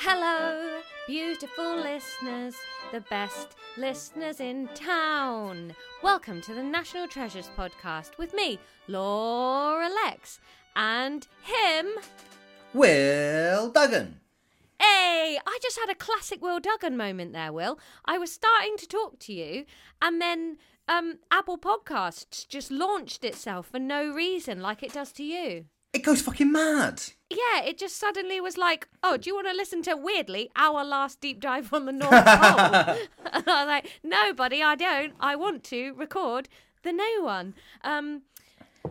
Hello, beautiful listeners, the best listeners in town. Welcome to the National Treasures podcast with me, Laura Lexx, and him. Will Duggan. Hey, I just had a classic Will Duggan moment there, Will. I was starting to talk to you, and then um, Apple Podcasts just launched itself for no reason, like it does to you. It goes fucking mad. Yeah, it just suddenly was like, oh, do you want to listen to weirdly our last deep dive on the North Pole? and I was like, no, buddy, I don't. I want to record the new one. Um,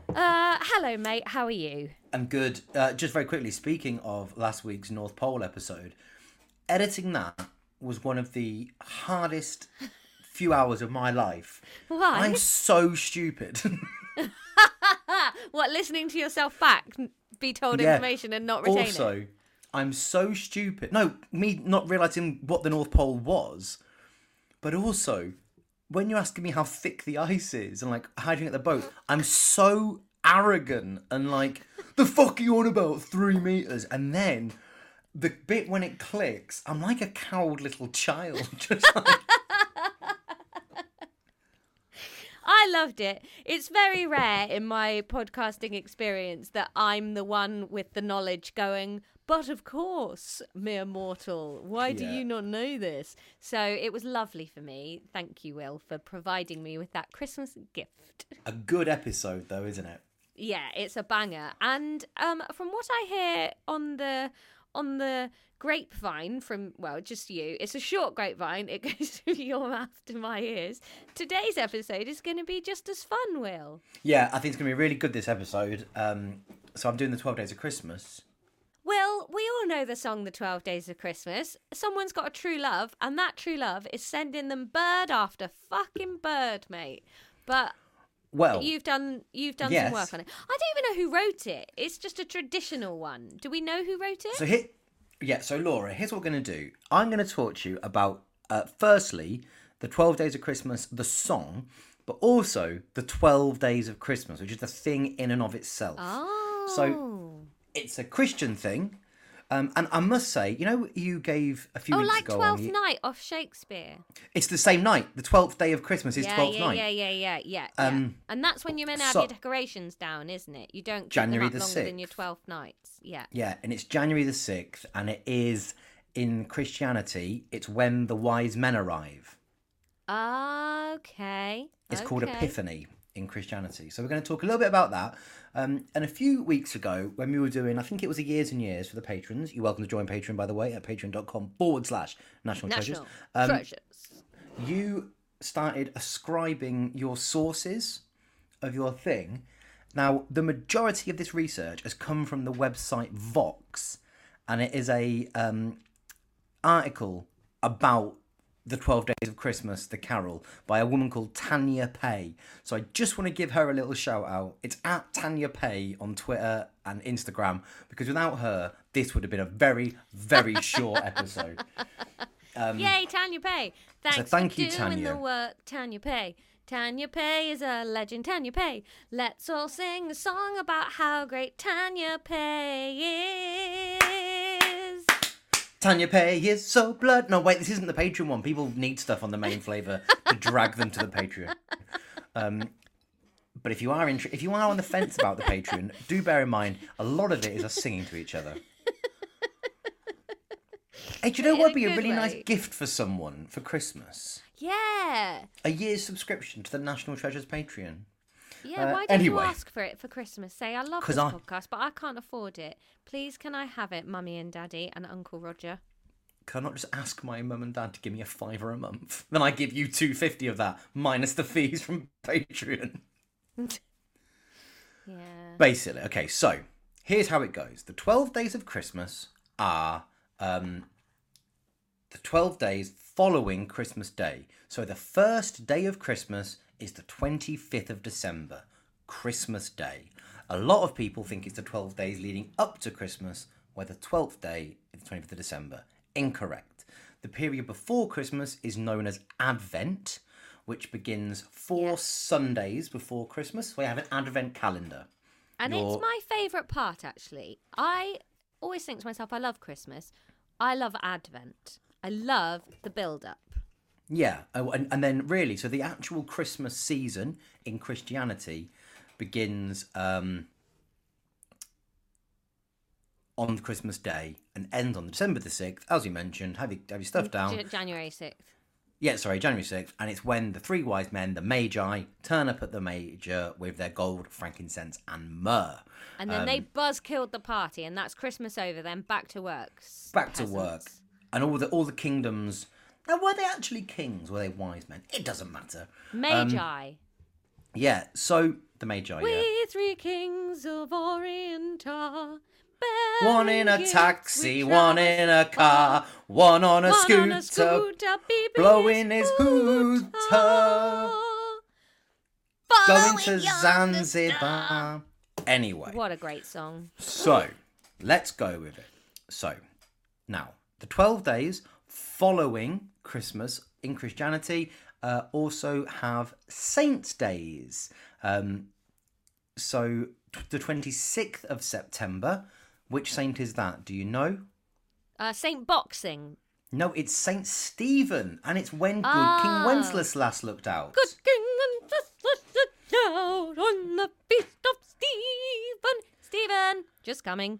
uh, hello, mate. How are you? I'm good. Uh, just very quickly, speaking of last week's North Pole episode, editing that was one of the hardest few hours of my life. Why? I'm so stupid. what? Listening to yourself back, be told Yeah. information and not retain also, it. I'm so stupid. No, me not realizing what the North Pole was, but also when you're asking me how thick the ice is and like you get the boat, I'm so arrogant and like the fuck are you on about three meters? And then the bit when it clicks, I'm like a cowed little child, just like I loved it. It's very rare in my podcasting experience that I'm the one with the knowledge going, but of course, mere mortal, why do Yeah. you not know this? So it was lovely for me. Thank you, Will, for providing me with that Christmas gift. a good episode though, isn't it? Yeah, it's a banger. And um, from what I hear on the on the grapevine from well, just you, it's a short grapevine. It goes through your mouth to my ears. Today's episode is going to be just as fun, Will. Yeah, I think it's gonna be really good this episode. Um, so I'm doing the Twelve Days of Christmas. Well, we all know the song The 12 Days of Christmas. Someone's got a true love, and that true love is sending them bird after fucking bird, mate. But Well, you've done you've done yes. some work on it. I don't even know who wrote it. It's just a traditional one. Do we know who wrote it? So here, yeah. So Laura, here's what we're going to do. I'm going to talk to you about, uh, firstly, the Twelve Days of Christmas, the song, but also the Twelve Days of Christmas, which is the thing in and of itself. oh. So it's a Christian thing, um, and I must say, you know, you gave a few Oh, weeks like Twelfth the- Night off Shakespeare. It's the same night. The twelfth day of Christmas is yeah, Twelfth yeah, night. yeah, yeah, yeah, yeah, Um, yeah. And that's when you're meant to have so- your decorations down, isn't it? You don't January them the longer than your 6th. twelfth nights. Yeah. Yeah, and it's January the 6th, and it is in Christianity, it's when the wise men arrive. Okay. It's called. Epiphany in Christianity. So we're going to talk a little bit about that. Um, and a few weeks ago, when we were doing, I think it was a years and years for the patrons. You're welcome to join Patreon, by the way, at patreon.com forward slash national treasures. Um, treasures. you started ascribing your sources of your thing. Now, the majority of this research has come from the website Vox, and it is a um, article about the 12 Days of Christmas, the Carol, by a woman called Tanya Pai. So I just want to give her a little shout out. It's at Tanya Pai on Twitter and Instagram, because without her, this would have been a very, very short episode. Yay, Tanya Pai. Thanks um, thank for you, doing Tanya. the work, Tanya Pai. Tanya Pai is a legend, Tanya Pai. Let's all sing a song about how great Tanya Pai is. Tanya Pai is so blood. No, wait, this isn't the Patreon one. People need stuff on the main flavour to drag them to the Patreon. Um, but if you are inter- if you are on the fence about the Patreon, do bear in mind a lot of it is us singing to each other. Hey, do you know what would be a really nice gift for someone for Christmas? Yeah. A year's subscription to the National Treasures Patreon. Yeah, Uh, why don't anyway. you ask for it for Christmas? Say, I love this I- podcast, but I can't afford it. Please, can I have it, Mummy and Daddy and Uncle Roger? Can I not just ask my mum and dad to give me a fiver a month? Then I give you two fifty of that minus the fees from Patreon. Yeah. Basically, okay. So here's how it goes: the twelve days of Christmas are um, the twelve days following Christmas Day. So the first day of Christmas is the twenty fifth of December, Christmas Day. A lot of people think it's the twelve days leading up to Christmas, where the twelfth day is the twenty fifth of December. Incorrect. The period before Christmas is known as Advent, which begins four Sundays before Christmas. We have an Advent calendar. And Your- it's my favourite part, actually. I always think to myself, I love Christmas. I love Advent. I love the build up. Yeah, oh, and, and then really, so the actual Christmas season in Christianity begins um, on Christmas Day and ends on December the 6th. As you mentioned, have, you, have your stuff down. January 6th. Yeah, sorry, January 6th. And it's when the three wise men, the Magi, turn up at the major with their gold, frankincense, and myrrh. And then Um, they buzz killed the party, and that's Christmas over. Then back to work. Back to work. And all the all the kingdoms. Now, were they actually kings? Were they wise men? It doesn't matter. Magi. Um, yeah, so the Magi, we yeah. three kings of Orient are. One in a taxi, one in a car, one on a One scooter, on a scooter, blowing his hooter, going to Zanzibar. Anyway, What a great song. so let's go with it. So now the twelve days following Christmas in Christianity uh, also have saints' days. Um, so the twenty sixth of September. Which saint is that? Do you know? Uh, Saint Boxing. No, it's Saint Stephen, and it's when good Ah. King Wenceslas last looked out. Good king and just out on the feast of Stephen. Stephen, just coming.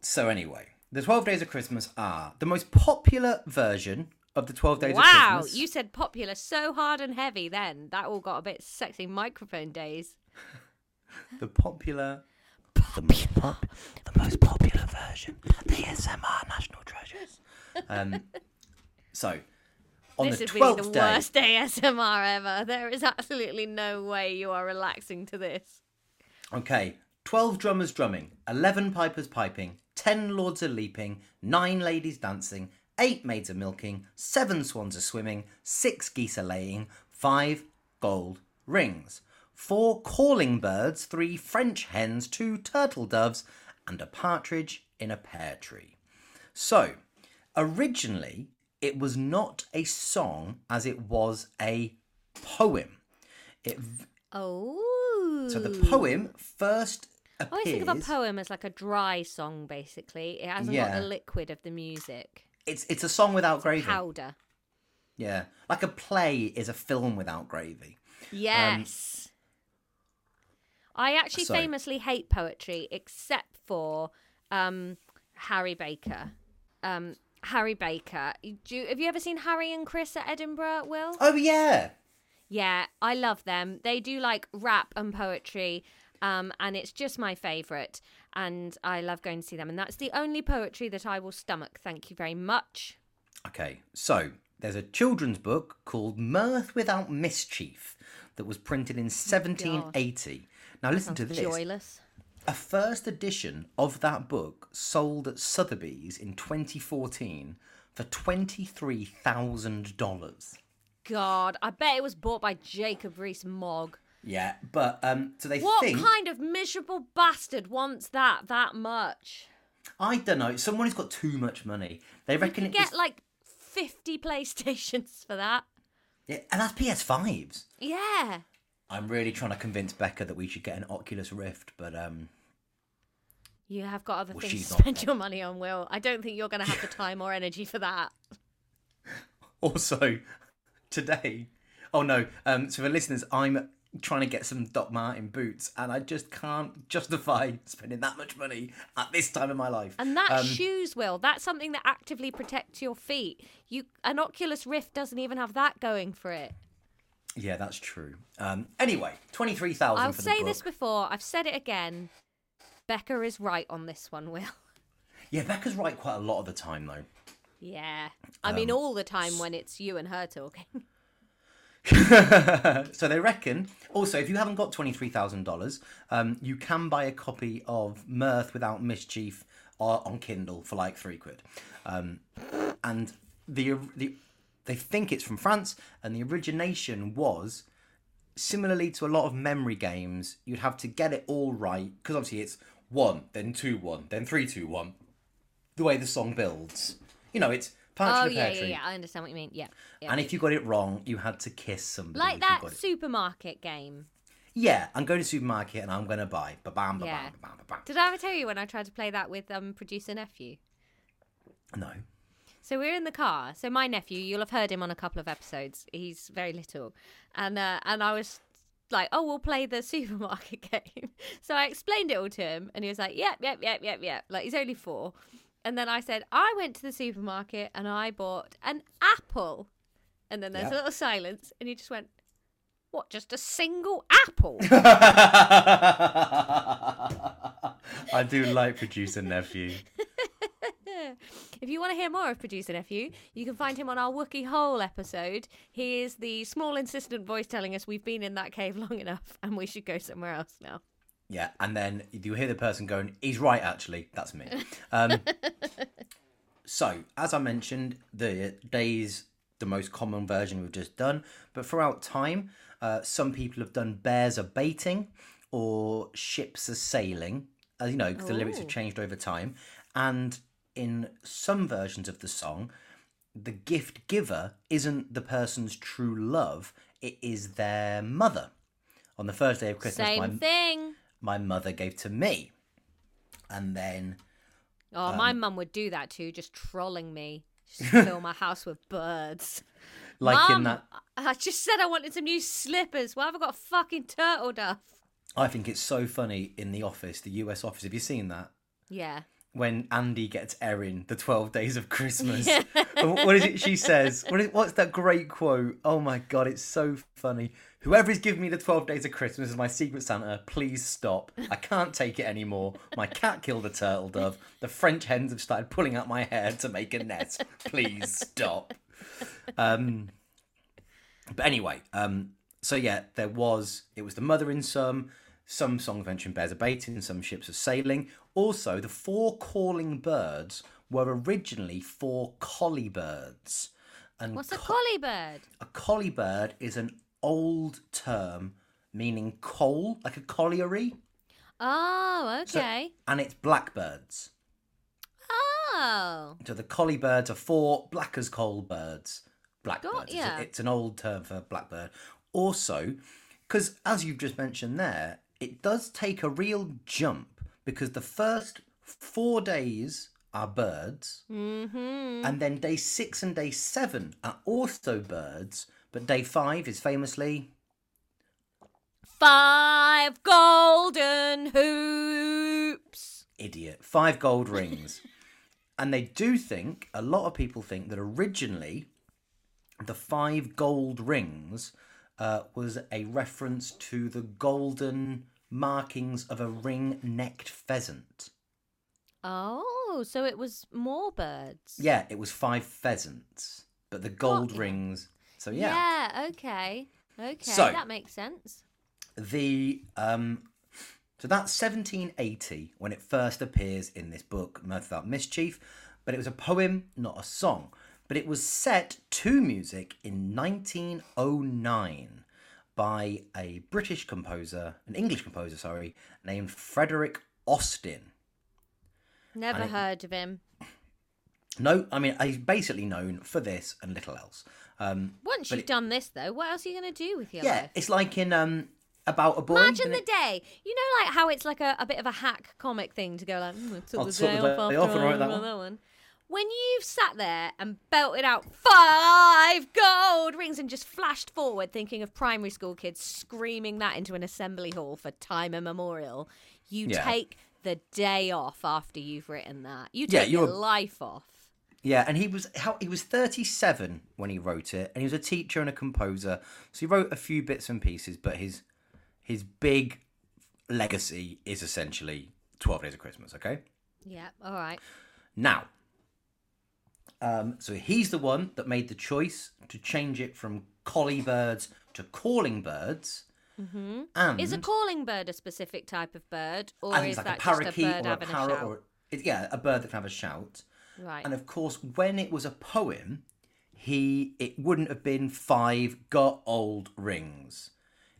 So anyway, the twelve days of Christmas are the most popular version of the twelve days of wow, you said popular so hard and heavy then. That all got a bit sexy microphone days. the popular, The, most pop, the most popular version, the ASMR National Treasures. Um, so on this the would be the day, worst ASMR ever. There is absolutely no way you are relaxing to this. Okay, 12 drummers drumming, 11 pipers piping, 10 lords are leaping, 9 ladies dancing, 8 maids are milking, 7 swans are swimming, 6 geese are laying, 5 gold rings, 4 calling birds, 3 French hens, 2 turtle doves, and a partridge in a pear tree. So, originally, it was not a song as it was a poem. It Oh. so the oh. poem first I always think of a poem as like a dry song, basically. It hasn't got Yeah. the liquid of the music. It's it's a song without gravy. Powder. Yeah, like a play is a film without gravy. Yes. I actually so- famously hate poetry, except for um, Harry Baker. Um, Harry Baker. Do you, have you ever seen Harry and Chris at Edinburgh, Will? Oh yeah, Yeah, I love them. They do like rap and poetry, um, and it's just my favourite. And I love going to see them. And that's the only poetry that I will stomach. Thank you very much. Okay, so there's a children's book called Mirth Without Mischief that was printed in 1780. Now listen to this. Joyless. A first edition of that book sold at Sotheby's in 2014 for $23,000. God, I bet it was bought by Jacob Rees-Mogg. Yeah, but um so they What think kind of miserable bastard wants that that much? I don't know, someone who's got too much money. They reckon You it get was, like 50 PlayStations for that. yeah, and that's PS5s. Yeah. I'm really trying to convince Becca that we should get an Oculus Rift, but um, You have got other Well, things to spend your money on, Will. I don't think you're going to have the time or energy for that. Also, today, oh no, um, so for listeners, I'm trying to get some Doc Martin boots, and I just can't justify spending that much money at this time in my life. And that Um, shoes, Will, that's something that actively protects your feet. You an Oculus Rift doesn't even have that going for it. yeah, that's true. Um, anyway, twenty three thousand. I'll say the this before, I've said it again. Becca is right on this one, Will. Yeah, Becca's right quite a lot of the time though. Yeah. I mean, Um, all the time when it's you and her talking. so they reckon. Also, if you haven't got twenty three thousand dollars, um, you can buy a copy of Mirth Without Mischief uh, on Kindle for like three quid. Um, and the the they think it's from France, and the origination was similarly to a lot of memory games. You'd have to get it all right because obviously it's one, then two, one, then three, two, one. The way the song builds, you know, it's oh, partridge in a yeah, pear yeah, tree. yeah. I understand what you mean. Yeah. yeah. And if you got it wrong, you had to kiss somebody. like you that got it- supermarket game. Yeah, I'm going to supermarket and I'm going to buy. Ba bam, ba Yeah. bam, ba bam, ba bam. Did I ever tell you when I tried to play that with um producer nephew? No. So we're in the car. So my nephew, you'll have heard him on a couple of episodes. He's very little, and uh, and I was like, oh, we'll play the supermarket game. So I explained it all to him, and he was like, yep, yep, yep, yep, yep. Like he's only four, and then I said, I went to the supermarket and I bought an apple, and then there's Yep. a little silence, and he just went, what? Just a single apple? I do like producer nephew. If you want to hear more of Producer Nephew, you can find him on our Wookey Hole episode. He is the small, insistent voice telling us we've been in that cave long enough and we should go somewhere else now. Yeah, and then you hear the person going, "He's right, actually." That's me. Um, so, as I mentioned, the days the most common version we've just done, but throughout time, uh, some people have done bears are baiting or ships are sailing. As you know, 'cause the lyrics have changed over time, and in some versions of the song, the gift giver isn't the person's true love; it is their mother. On the first day of Christmas, Same my, thing. My mother gave to me. And then, Oh, Um, my mum would do that too, just trolling me. Just fill my house with birds. like in that, I just said I wanted some new slippers. Why have I got a fucking turtle dove? I think it's so funny in the office, the US office. Have you seen that? Yeah. When Andy gets Erin the 12 days of Christmas. And what is it she says? What is, what's that great quote? Oh my God, it's so funny. Whoever is giving me the 12 days of Christmas is my secret Santa. Please stop. I can't take it anymore. My cat killed a turtle dove. The French hens have started pulling out my hair to make a nest. Please stop. Um, but anyway, um, so yeah, there was it was the mother in some, some songs mentioned bears are baiting, some ships are sailing. Also, the four calling birds were originally four collie birds. And What's a co- collie bird? a collie bird is an old term meaning coal, like a colliery, Oh, So- okay. and it's blackbirds. oh. So the collie birds are four black as coal birds. Blackbirds. It's a- It's, an old term for blackbird. Also, because as you've just mentioned there, it does take a real jump because the first four days are birds, Mm-hmm. and then day six and day seven are also birds, but day five is famously Five golden hoops. idiot. Five gold rings. and they do think, a lot of people think that originally the five gold rings uh, was a reference to the golden markings of a ring necked pheasant. Oh, so it was more birds. Yeah, it was five pheasants, but the gold ya. rings. So, yeah. Yeah, okay. Okay, So- that makes sense. the um so that's 1780 when it first appears in this book mirth without mischief but it was a poem not a song but it was set to music in 1909 by a british composer an english composer sorry named frederick austin Never it- heard of him. no i mean he's basically known for this and little else um Once you've it- done this, though, what else are you going to do with your yeah life? it's like in um about a boy. Imagine the it- day. You know, like how it's like a, a bit of a hack comic thing to go like, mm, I took I'll the took day the off day after off and I write that wrote one. When you've sat there and belted out five gold rings and just flashed forward, thinking of primary school kids screaming that into an assembly hall for time immemorial, you Yeah. take the day off after you've written that. You Yeah, take your life off. Yeah, and he was how he was 37 when he wrote it, and he was a teacher and a composer. So he wrote a few bits and pieces, but his his big legacy is essentially 12 Days of Christmas, okay? Yeah, all right. Now, um, so he's the one that made the choice to change it from collie birds to calling birds. Mm-hmm. And Is a calling bird a specific type of bird, or is like that a just a parakeet bird or a a, parrot, shout? or it, yeah, a bird that can have a shout. Right. And of course, when it was a poem, he it wouldn't have been five gold rings.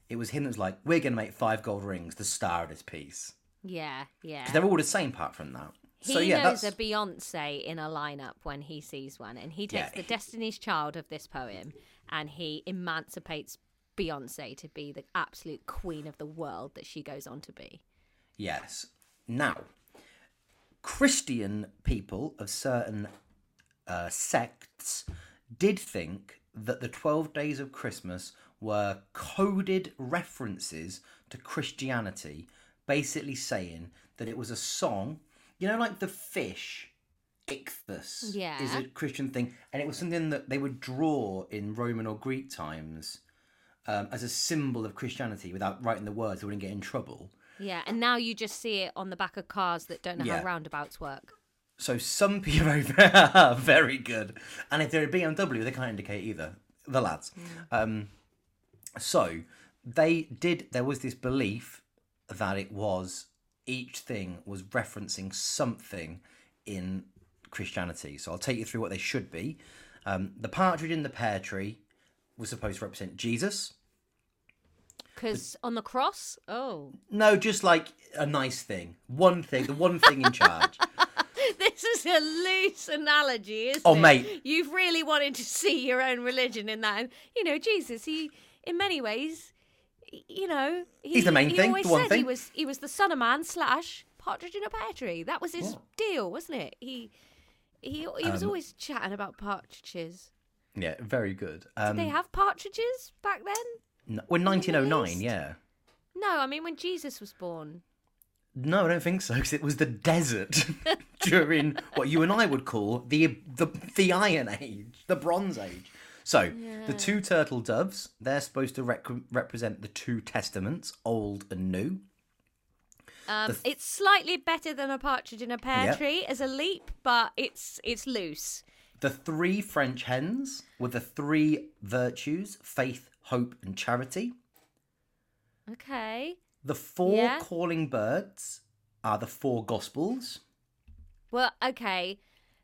It was him that was like, "We're going to make five gold rings, the star of this piece." Yeah, yeah. 'Cause they're all the same, apart from that. He so yeah, knows that's a Beyonce in a lineup when he sees one, and he takes Yeah, the he- Destiny's Child of this poem and he emancipates Beyonce to be the absolute queen of the world that she goes on to be. yes. Now, Christian people of certain uh, sects did think that the twelve days of Christmas were coded references to Christianity, basically saying that it was a song. You know, like the fish, ichthus, is a Christian thing, and it was something that they would draw in Roman or Greek times um, as a symbol of Christianity without writing the words. They wouldn't get in trouble. Yeah, and now you just see it on the back of cars that don't know Yeah. how roundabouts work. So some people are very good, and if they're a BMW, they can't indicate either. The lads. Um, so they did. There was this belief that it was each thing was referencing something in Christianity. So I'll take you through what they should be. Um, the partridge in the pear tree was supposed to represent Jesus. Because on the cross, oh, No, just like a nice thing. One thing, the one thing in charge. this is a loose analogy, isn't Oh, it? mate. You've really wanted to see your own religion in that. And, you know, Jesus, he, in many ways, you know, he, He's the main he thing, always the said He was, he was the son of man slash partridge in a pear tree. That was his Yeah. deal, wasn't it? He, he, he Um, was always chatting about partridges. Yeah, very good. Did Um, they have partridges back then? no, well, 1909, yeah. No, I mean when Jesus was born. No, I don't think so, because it was the desert during what you and I would call the the the Iron Age, the Bronze Age. So the two turtle doves, they're supposed to rec- represent the two testaments, Old and New. Um, it's slightly better than a partridge in a pear Yep. tree as a leap, but it's it's loose. The three French hens were the three virtues: faith, hope, and charity. Okay. The four Yeah. calling birds are the four Gospels. Well, okay.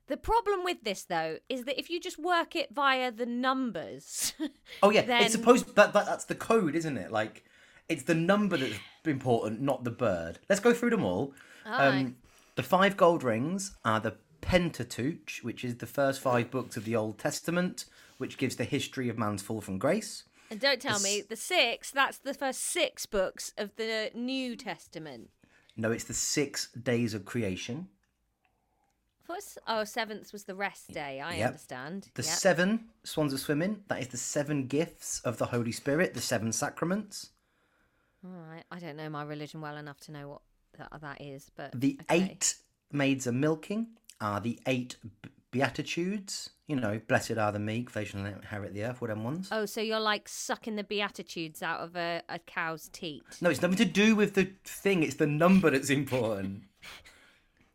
The problem with this though is that if you just work it via the numbers, Oh yeah, Then- it's supposed that, that that's the code, isn't it? Like it's the number that's important, not the bird. Let's go through them all. Um, the five gold rings are the Pentateuch, which is the first five books of the Old Testament, which gives the history of man's fall from grace. and don't tell me the six, that's the first six books of the New Testament. No, it's the six days of creation. First, oh, seventh was the rest day. I Yep. understand. The Yep. seven swans are swimming. That is the seven gifts of the Holy Spirit, the seven sacraments. All right. I don't know my religion well enough to know what that, uh, that is, but The okay. eight maids are milking are the eight beatitudes. You know, blessed are the meek, they shall inherit the earth. What them ones? Oh, so you're like sucking the beatitudes out of a, a cow's teat. No, it's nothing to do with the thing. It's the number that's important.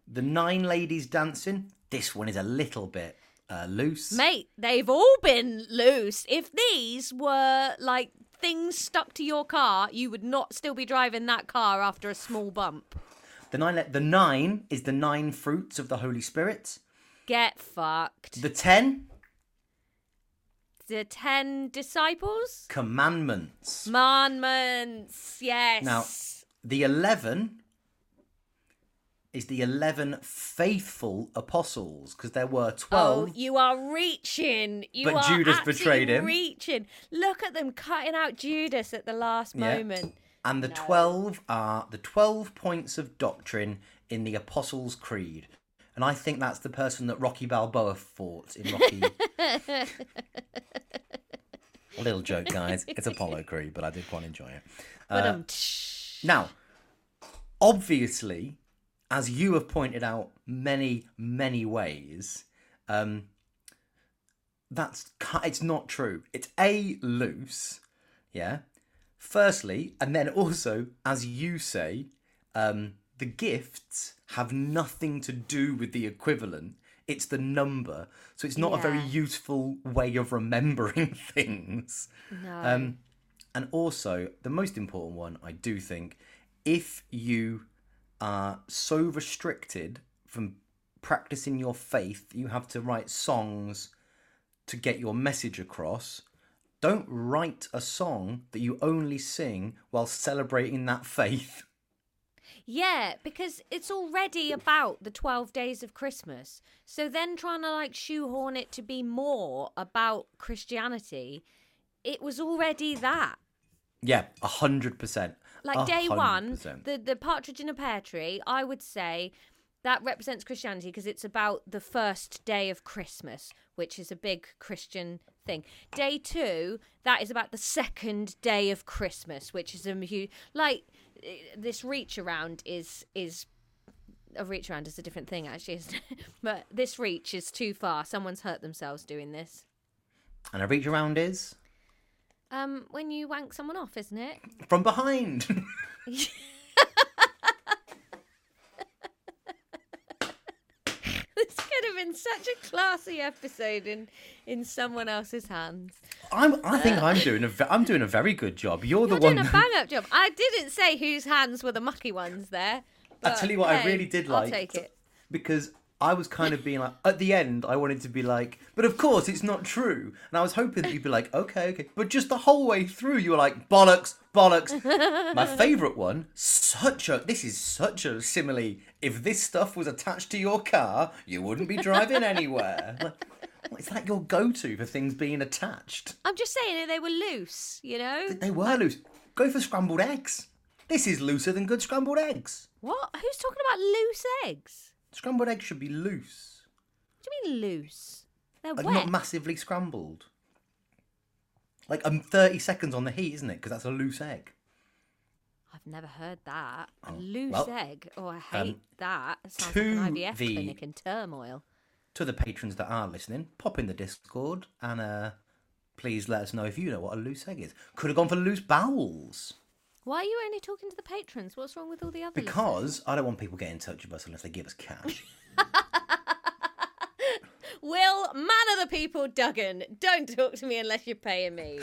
the nine ladies dancing. This one is a little bit uh, loose. Mate, they've all been loose. If these were like things stuck to your car, you would not still be driving that car after a small bump. The nine. le- The nine is the nine fruits of the Holy Spirit. Get fucked. The ten The ten disciples? commandments. Commandments. Yes. Now, the 11 is the 11 faithful apostles because there were 12. Oh, you are reaching. You But are Judas betrayed him. Reaching. Look at them cutting out Judas at the last Yeah. moment. And the 12 are the 12 points of doctrine in the Apostles' Creed. And I think that's the person that Rocky Balboa fought in Rocky. A little joke, guys. It's Apollo Creed, but I did quite enjoy it. Uh, um, Now, obviously, as you have pointed out many, many ways, um, that's it's not true. It's a loose, yeah. Firstly, and then also, as you say, um, the gifts have nothing to do with the equivalent. It's the number, so it's not a very useful way of remembering things. no. Um, and also, the most important one, I do think, if you are so restricted from practicing your faith, you have to write songs to get your message across. Don't write a song that you only sing while celebrating that faith. Yeah, because it's already about the 12 days of Christmas. So then trying to like shoehorn it to be more about Christianity, it was already that. Yeah, a hundred percent. Like day hundred one, percent. the, the partridge in a pear tree, I would say that represents Christianity because it's about the first day of Christmas, which is a big Christian thing. Day two, that is about the second day of Christmas, which is a huge like eh, this reach around is is a reach around is a different thing actually, isn't it? but this reach is too far. Someone's hurt themselves doing this. And a reach around is Um, when you wank someone off, isn't it? from behind. This could have been such a classy episode in in someone else's hands. I'm. I think I'm doing a. ve- I'm doing a very good job. You're, You're the one. doing a bang up job. I didn't say whose hands were the mucky ones there. I but tell you what, I hey, really did I'll like take it. because I was kind of being like at the end. I wanted to be like, but of course it's not true, and I was hoping that you'd be like, okay, okay, but just the whole way through, you were like bollocks, bollocks. My favourite one, such a. This is such a simile. If this stuff was attached to your car, you wouldn't be driving anywhere. It's like, is that your go-to for things being attached? I'm just saying that they were loose, you know? They were loose. Go for scrambled eggs. This is looser than good scrambled eggs. What? Who's talking about loose eggs? Scrambled eggs should be loose. What do you mean loose? They're Like wet. not massively scrambled. Like um, 30 seconds on the heat, isn't it? Because that's a loose egg. I've never heard that. A loose well, egg. Oh, I hate um, that. It sounds to like an IVF the- clinic in turmoil. To the patrons that are listening, pop in the Discord and uh, please let us know if you know what a loose egg is. Could have gone for loose bowels. Why are you only talking to the patrons? What's wrong with all the other listeners? Because I don't want people getting in touch with us unless they give us cash. Will, man of the people, Duggan, don't talk to me unless you're paying me.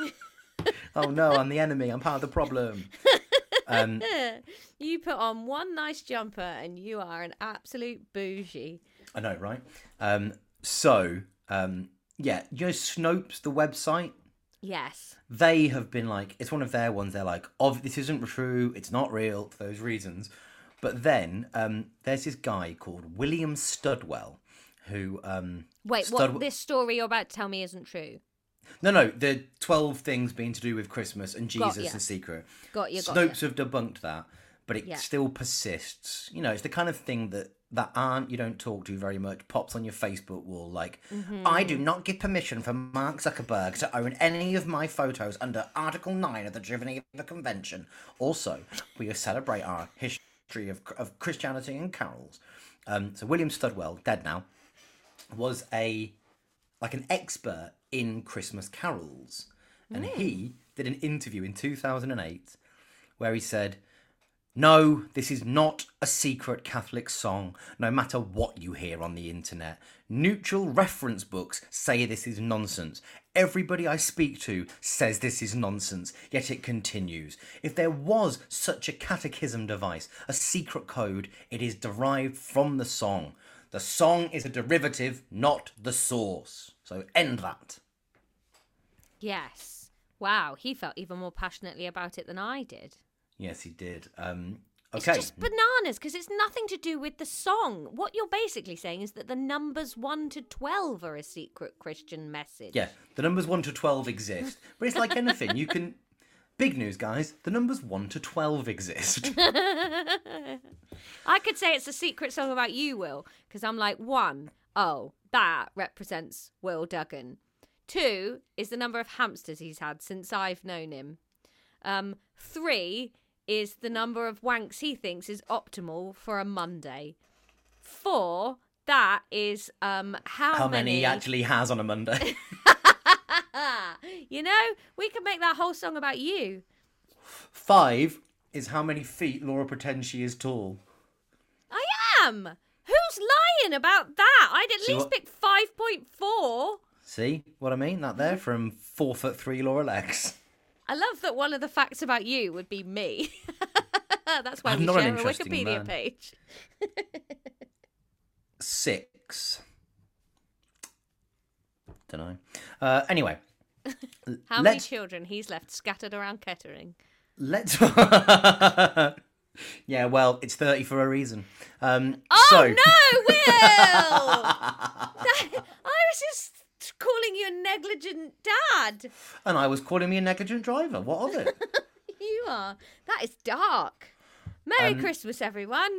oh no, I'm the enemy. I'm part of the problem. Um, You put on one nice jumper and you are an absolute bougie. I know, right? Um, so, um, yeah, you know Snopes, the website? Yes. they have been like it's one of their ones they're like of this isn't true it's not real for those reasons but then um there's this guy called william studwell who um Wait, Stud- what? This story you're about to tell me isn't true. no no the 12 things being to do with christmas and Got jesus ya. the secret Got you, got snopes have debunked that but it Yeah. still persists. You know it's the kind of thing that that aunt you don't talk to very much pops on your facebook wall like Mm-hmm. i do not give permission for mark zuckerberg to own any of my photos under article 9 of the geneva convention. Also we celebrate our history of, of christianity and carols. Um, so william studwell dead now was a like an expert in Christmas carols, and he did an interview in 2008 where he said, "No, this is not a secret Catholic song. No matter what you hear on the internet, neutral reference books say this is nonsense." Everybody I speak to says this is nonsense, yet it continues. If there was such a catechism device, a secret code, it is derived from the song. The song is a derivative, not the source. So end that. Yes. Wow, he felt even more passionately about it than I did. Yes, he did. Um, It's just bananas because it's nothing to do with the song. What you're basically saying is that the numbers 1 to 12 are a secret Christian message. Yeah, the numbers 1 to 12 exist. But it's like anything. You can. Big news, guys. The numbers 1 to 12 exist. I could say it's a secret song about you, Will, because I'm like, one, oh, that represents Will Duggan. Two is the number of hamsters he's had since I've known him. Um, three is the number of wanks he thinks is optimal for a Monday. Four, that is um how, How many he actually has on a Monday? you know, we could make that whole song about you. Five is how many feet Laura pretends she is tall. I am. Who's lying about that? I'd at See least what- pick five point four. See what I mean? That there from four foot three Laura Lexx. I love that one of the facts about you would be me. That's why I'm we not an share a Wikipedia man. page. Six. Don't know. Uh, anyway, How many children he's left scattered around Kettering? let's. yeah, well, it's thirty for a reason. Um, Oh so, no, Will! I was just calling you a negligent dad. and I was calling me a negligent driver. What of it? You are. That is dark. Merry Um, Christmas, everyone.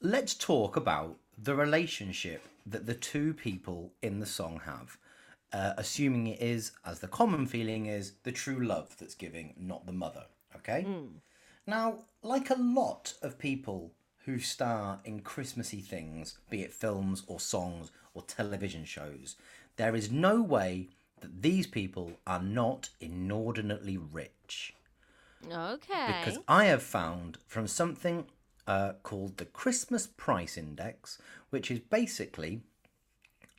let's talk about the relationship that the two people in the song have. Uh, assuming it is, as the common feeling is, the true love that's giving, not the mother. Okay? Now, like a lot of people who star in Christmassy things, be it films or songs or television shows, there is no way that these people are not inordinately rich Okay. because I have found from something uh, called the Christmas Price Index, which is basically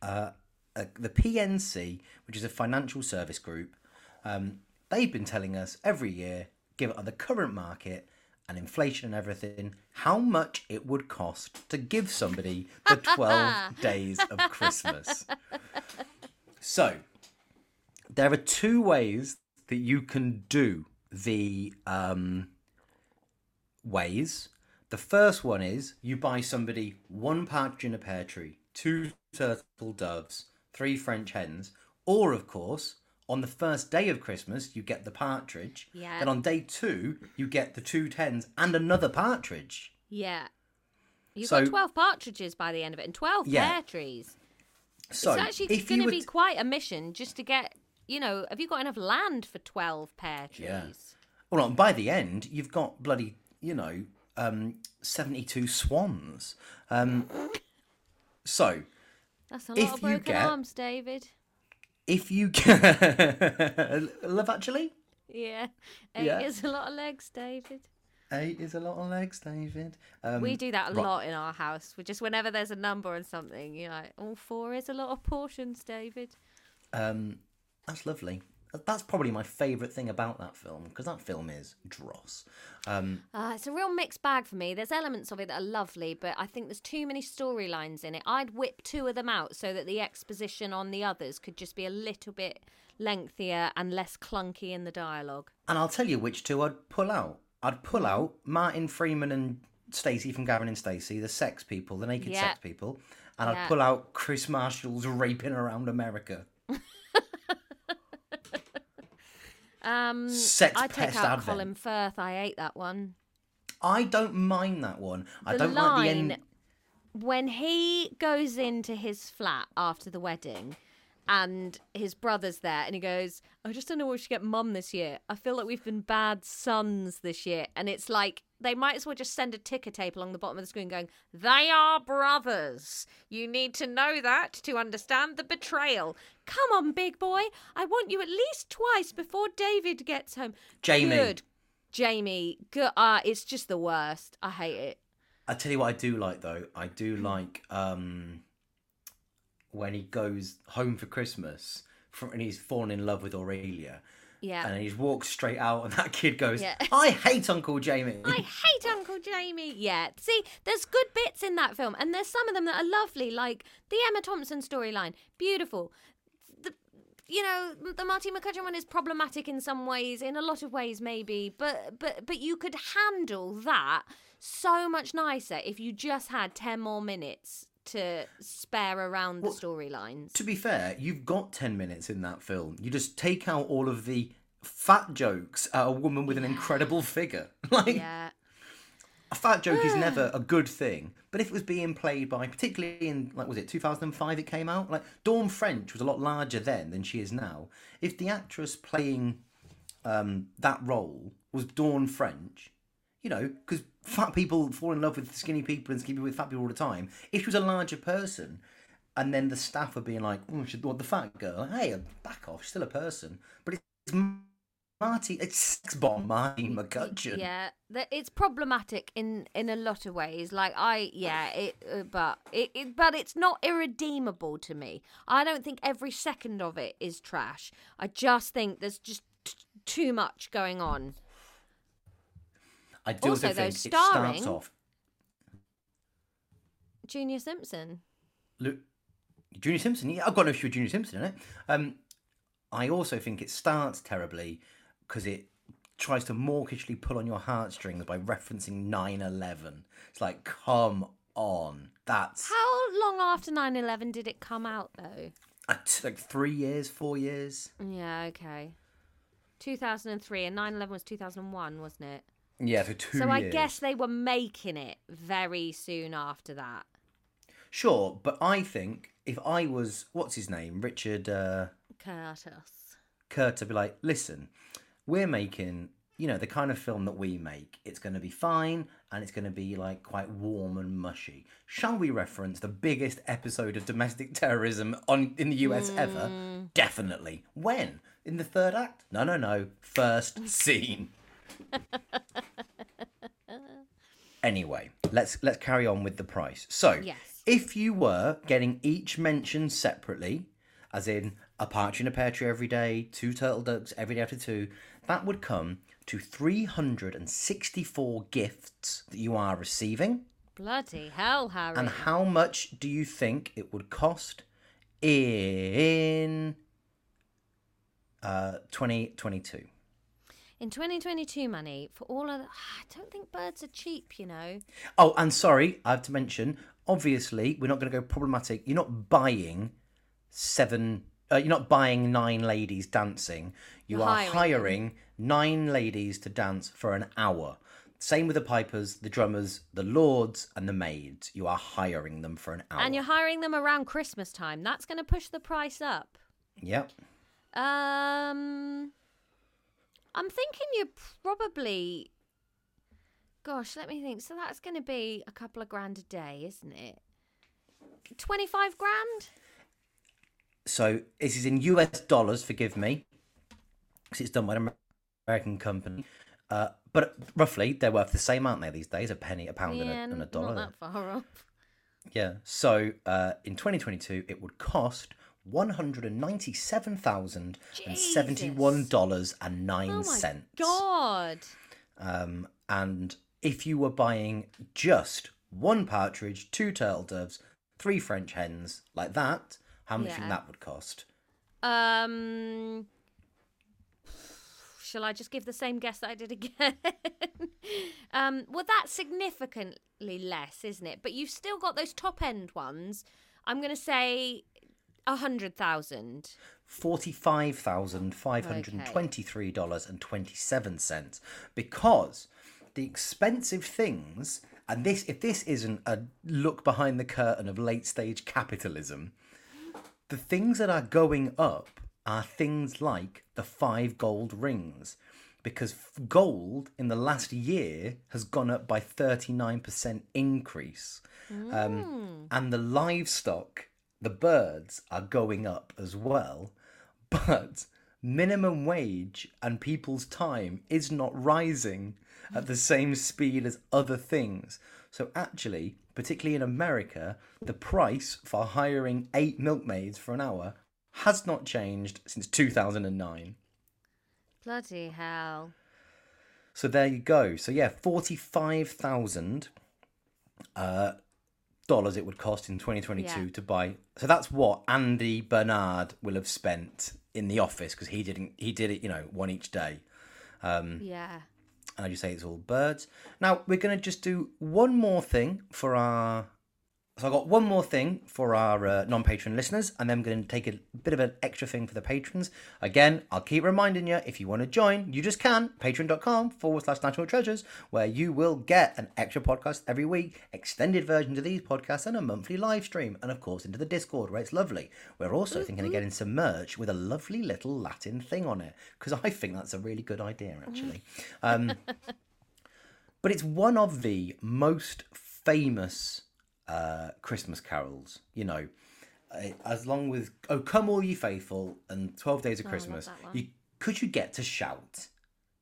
uh, uh, the PNC, which is a financial service group. Um, they've been telling us every year, given the current market and inflation and everything, how much it would cost to give somebody the 12 days of Christmas. So, there are two ways that you can do the um, ways. The first one is you buy somebody one partridge in a pear tree, two turtle doves, three French hens, or of course, on the first day of Christmas, you get the partridge. Yeah. Then on day two, you get the two tens and another partridge. yeah. You've So- got 12 partridges by the end of it and 12 Yeah. pear trees. So it's actually going to be t- quite a mission just to get, you know, have you got enough land for 12 pear trees? Yeah. Well, by the end, you've got bloody, you know, um, 72 swans. Um, so, That's a lot If of broken get- arms, David. If you Love Actually, Yeah. Eight Yeah. is a lot of legs, David. eight is a lot of legs, David. Um, we do that a right. lot in our house. We just whenever there's a number and something, you're like, all four is a lot of portions, David. Um, that's lovely. That's probably my favourite thing about that film because that film is dross. Um, Uh, it's a real mixed bag for me. There's elements of it that are lovely, but I think there's too many storylines in it. I'd whip two of them out so that the exposition on the others could just be a little bit lengthier and less clunky in the dialogue. and I'll tell you which two I'd pull out. I'd pull out Martin Freeman and Stacey from Gavin and Stacey, the sex people, the naked Yeah. sex people, and Yeah. I'd pull out Kris Marshall's raping around America. Um, Sex I take pest out advent. Colin Firth. I ate that one. I don't mind that one. I The don't like the end. when he goes into his flat after the wedding and his brother's there and he goes i just don't know what we should get mum this year. I feel like we've been bad sons this year. And it's like they might as well just send a ticker tape along the bottom of the screen going they are brothers. You need to know that to understand the betrayal. Come on big boy. I want you at least twice before david gets home. Jamie. good. Jamie good uh, it's just the worst. I hate it. I tell you what I do like though. I do like um when he goes home for Christmas from, and he's fallen in love with Aurelia. yeah And he walks straight out, and that kid goes, Yeah. "I hate Uncle Jamie." I hate Uncle Jamie. Yeah. See, there's good bits in that film, and there's some of them that are lovely, like the Emma Thompson storyline. Beautiful. The, you know, the Martine McCutcheon one is problematic in some ways, in a lot of ways, maybe, but but but you could handle that so much nicer if you just had ten more minutes to spare around the storylines. To be fair, you've got ten minutes in that film. You just take out all of the fat jokes at a woman with an incredible figure. Like Yeah. a fat joke is never a good thing, but if it was being played by, particularly in like was it 2005 it came out, like Dawn French was a lot larger then than she is now. If the actress playing um, that role was Dawn French, you know, because fat people fall in love with skinny people and skinny people with fat people all the time. If she was a larger person, and then the staff were being like, "Oh, she, what the fat girl? Hey, back off, she's still a person." But it's Marty, it's sex bomb Marty McCutcheon. Yeah, it's problematic in in a lot of ways. Like I, yeah, it, uh, but it, it, but it's not irredeemable to me. I don't think every second of it is trash. I just think there's just t- too much going on. I do also, though, think it starts starring- off. Junior Simpson. Junior Simpson. Yeah, I've got no issue with Junior Simpson in it. Um, I also think it starts terribly because it tries to mawkishly pull on your heartstrings by referencing 9-11. It's like, come on, that's How long after 9-11 did it come out though? like three years, four years. Yeah, okay. 2003 and 9-11 was 2001, wasn't it? Yeah, for two so I years. guess they were making it very soon after that. Sure, but I think if I was, what's his name, Richard uh, Curtis. Kurt, to be like, listen, we're making, you know, the kind of film that we make. It's going to be fine and it's going to be like quite warm and mushy. Shall we reference the biggest episode of domestic terrorism on in the US ever? Definitely. When? In the third act? No, no, no. First scene. Anyway, let's let's carry on with the price. So, Yes. if you were getting each mention separately, as in a partridge in a pear tree every day, two turtle doves every day after two, that would come to 364 gifts that you are receiving. Bloody hell, Harry. And how much do you think it would cost in uh, 2022? In 2022 money, for all of the... I don't think birds are cheap, you know. Oh, and sorry, I have to mention. Obviously, we're not going to go problematic. You're not buying seven. Uh, you're not buying nine ladies dancing. You You're are hiring hiring nine ladies to dance for an hour. Same with the pipers, the drummers, the lords, and the maids. You are hiring them for an hour. And you're hiring them around Christmas time. That's going to push the price up. Yep. Um, I'm thinking you're probably. Gosh, let me think. So that's going to be a couple of grand a day, isn't it? 25 grand? So this is in US dollars. Forgive me, because it's done by an American company. Uh, but roughly, they're worth the same, aren't they? These days, a penny, a pound, yeah, and, a, and a dollar. not that far off. Yeah. So uh, in 2022, it would cost one hundred and ninety-seven thousand and seventy-one dollars and nine Oh my cents. God. Um, and if you were buying just one partridge, two turtle doves, three French hens, like that, how much Yeah. that would cost? Um, shall I just give the same guess that I did again? um, well, that's significantly less, isn't it? But you've still got those top end ones. I'm going to say a hundred thousand. forty-five thousand five hundred and twenty-three dollars and twenty-seven cents. Because the expensive things and this if this isn't a look behind the curtain of late stage capitalism the things that are going up are things like the five gold rings. Because gold in the last year has gone up by 39% increase. Um, and the livestock the birds are going up as well but minimum wage and people's time is not rising at the same speed as other things. So actually, particularly in America, the price for hiring eight milkmaids for an hour has not changed since 2009. Bloody hell. So there you go. So yeah, forty-five thousand uh, dollars it would cost in 2022 Yeah. to buy. So that's what Andy Bernard will have spent in the office because he didn't. He did it, you know, one each day. Um, Yeah. And I just say it's all birds. Now we're going to just do one more thing for our So I've got one more thing for our uh, non-patron listeners, and then I'm going to take a bit of an extra thing for the patrons. Again, I'll keep reminding you if you want to join, you just can. Patreon.com forward slash national treasures, where you will get an extra podcast every week, extended versions of these podcasts, and a monthly live stream, and of course into the Discord where it's lovely. We're also thinking of getting some merch with a lovely little Latin thing on it because I think that's a really good idea, actually. Um, but it's one of the most famous uh, Christmas carols. You know, uh, as long with "Oh Come All Ye Faithful" and Twelve Days of Christmas, you could you get to shout.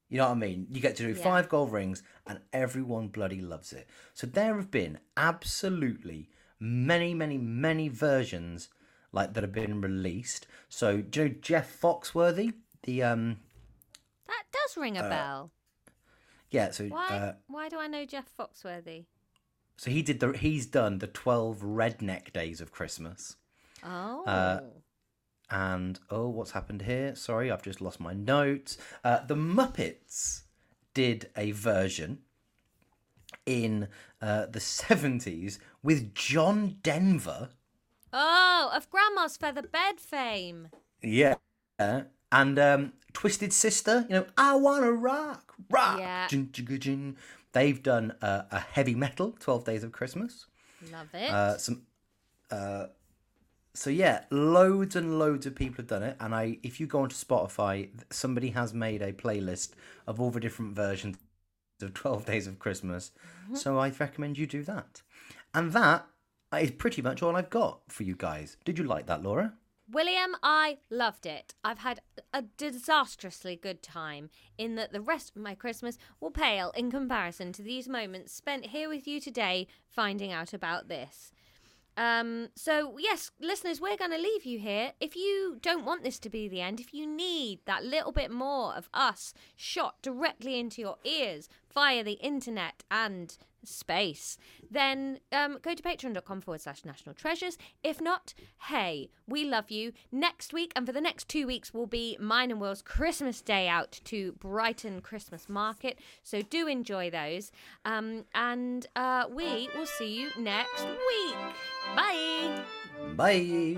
You know what I mean? You get to do Yeah. five gold rings, and everyone bloody loves it. So there have been absolutely many, many, many versions like that have been released. So do you know Jeff Foxworthy? The um That does ring a bell. yeah. So Why? uh, why do I know Jeff Foxworthy? So he did the he's done the twelve redneck days of Christmas. Oh. Uh, And oh, what's happened here? Sorry, I've just lost my notes. Uh, the Muppets did a version in uh, the 70s with John Denver. oh, of Grandma's feather bed fame. Yeah. And um, Twisted Sister, you know, I wanna rock, rock. Yeah. Jin, jigga, jin. They've done uh, a heavy metal, 12 Days of Christmas. Love it. Uh, some, uh, so yeah, loads and loads of people have done it. And I, if you go onto Spotify, somebody has made a playlist of all the different versions of Twelve Days of Christmas. So I recommend you do that. And that is pretty much all I've got for you guys. Did you like that, Laura? William, I loved it. I've had a disastrously good time in that the rest of my Christmas will pale in comparison to these moments spent here with you today finding out about this. Um, so, yes, listeners, we're going to leave you here. If you don't want this to be the end, if you need that little bit more of us shot directly into your ears via the internet and space, then um, go to patreon.com forward slash national treasures. If not, hey, we love you. Next week and for the next two weeks will be mine and Will's Christmas day out to Brighton Christmas Market. So do enjoy those. Um, and uh, we will see you next week. Bye. Bye.